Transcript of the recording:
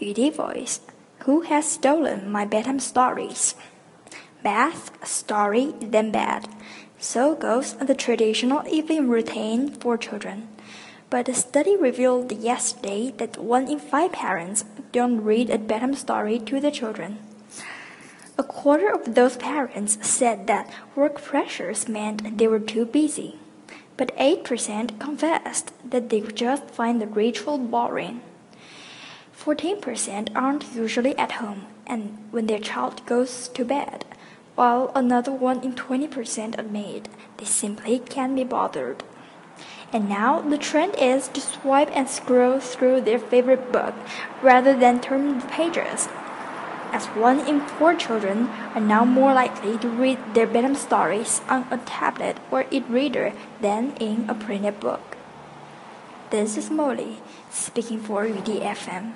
Yudi voice. Who has stolen my bedtime stories? Bath, story, then bed. So goes the traditional evening routine for children. But a study revealed yesterday that one in five parents don't read a bedtime story to their children. A quarter of those parents said that work pressures meant they were too busy, but 8% confessed that they just find the ritual boring. 14% aren't usually at home and when their child goes to bed, while another 1 in 20% admit they simply can't be bothered. And now the trend is to swipe and scroll through their favorite book rather than turn the pages as one in four children are now more likely to read their bedtime stories on a tablet or e-reader than in a printed book. This is Molly speaking for Yudi FM.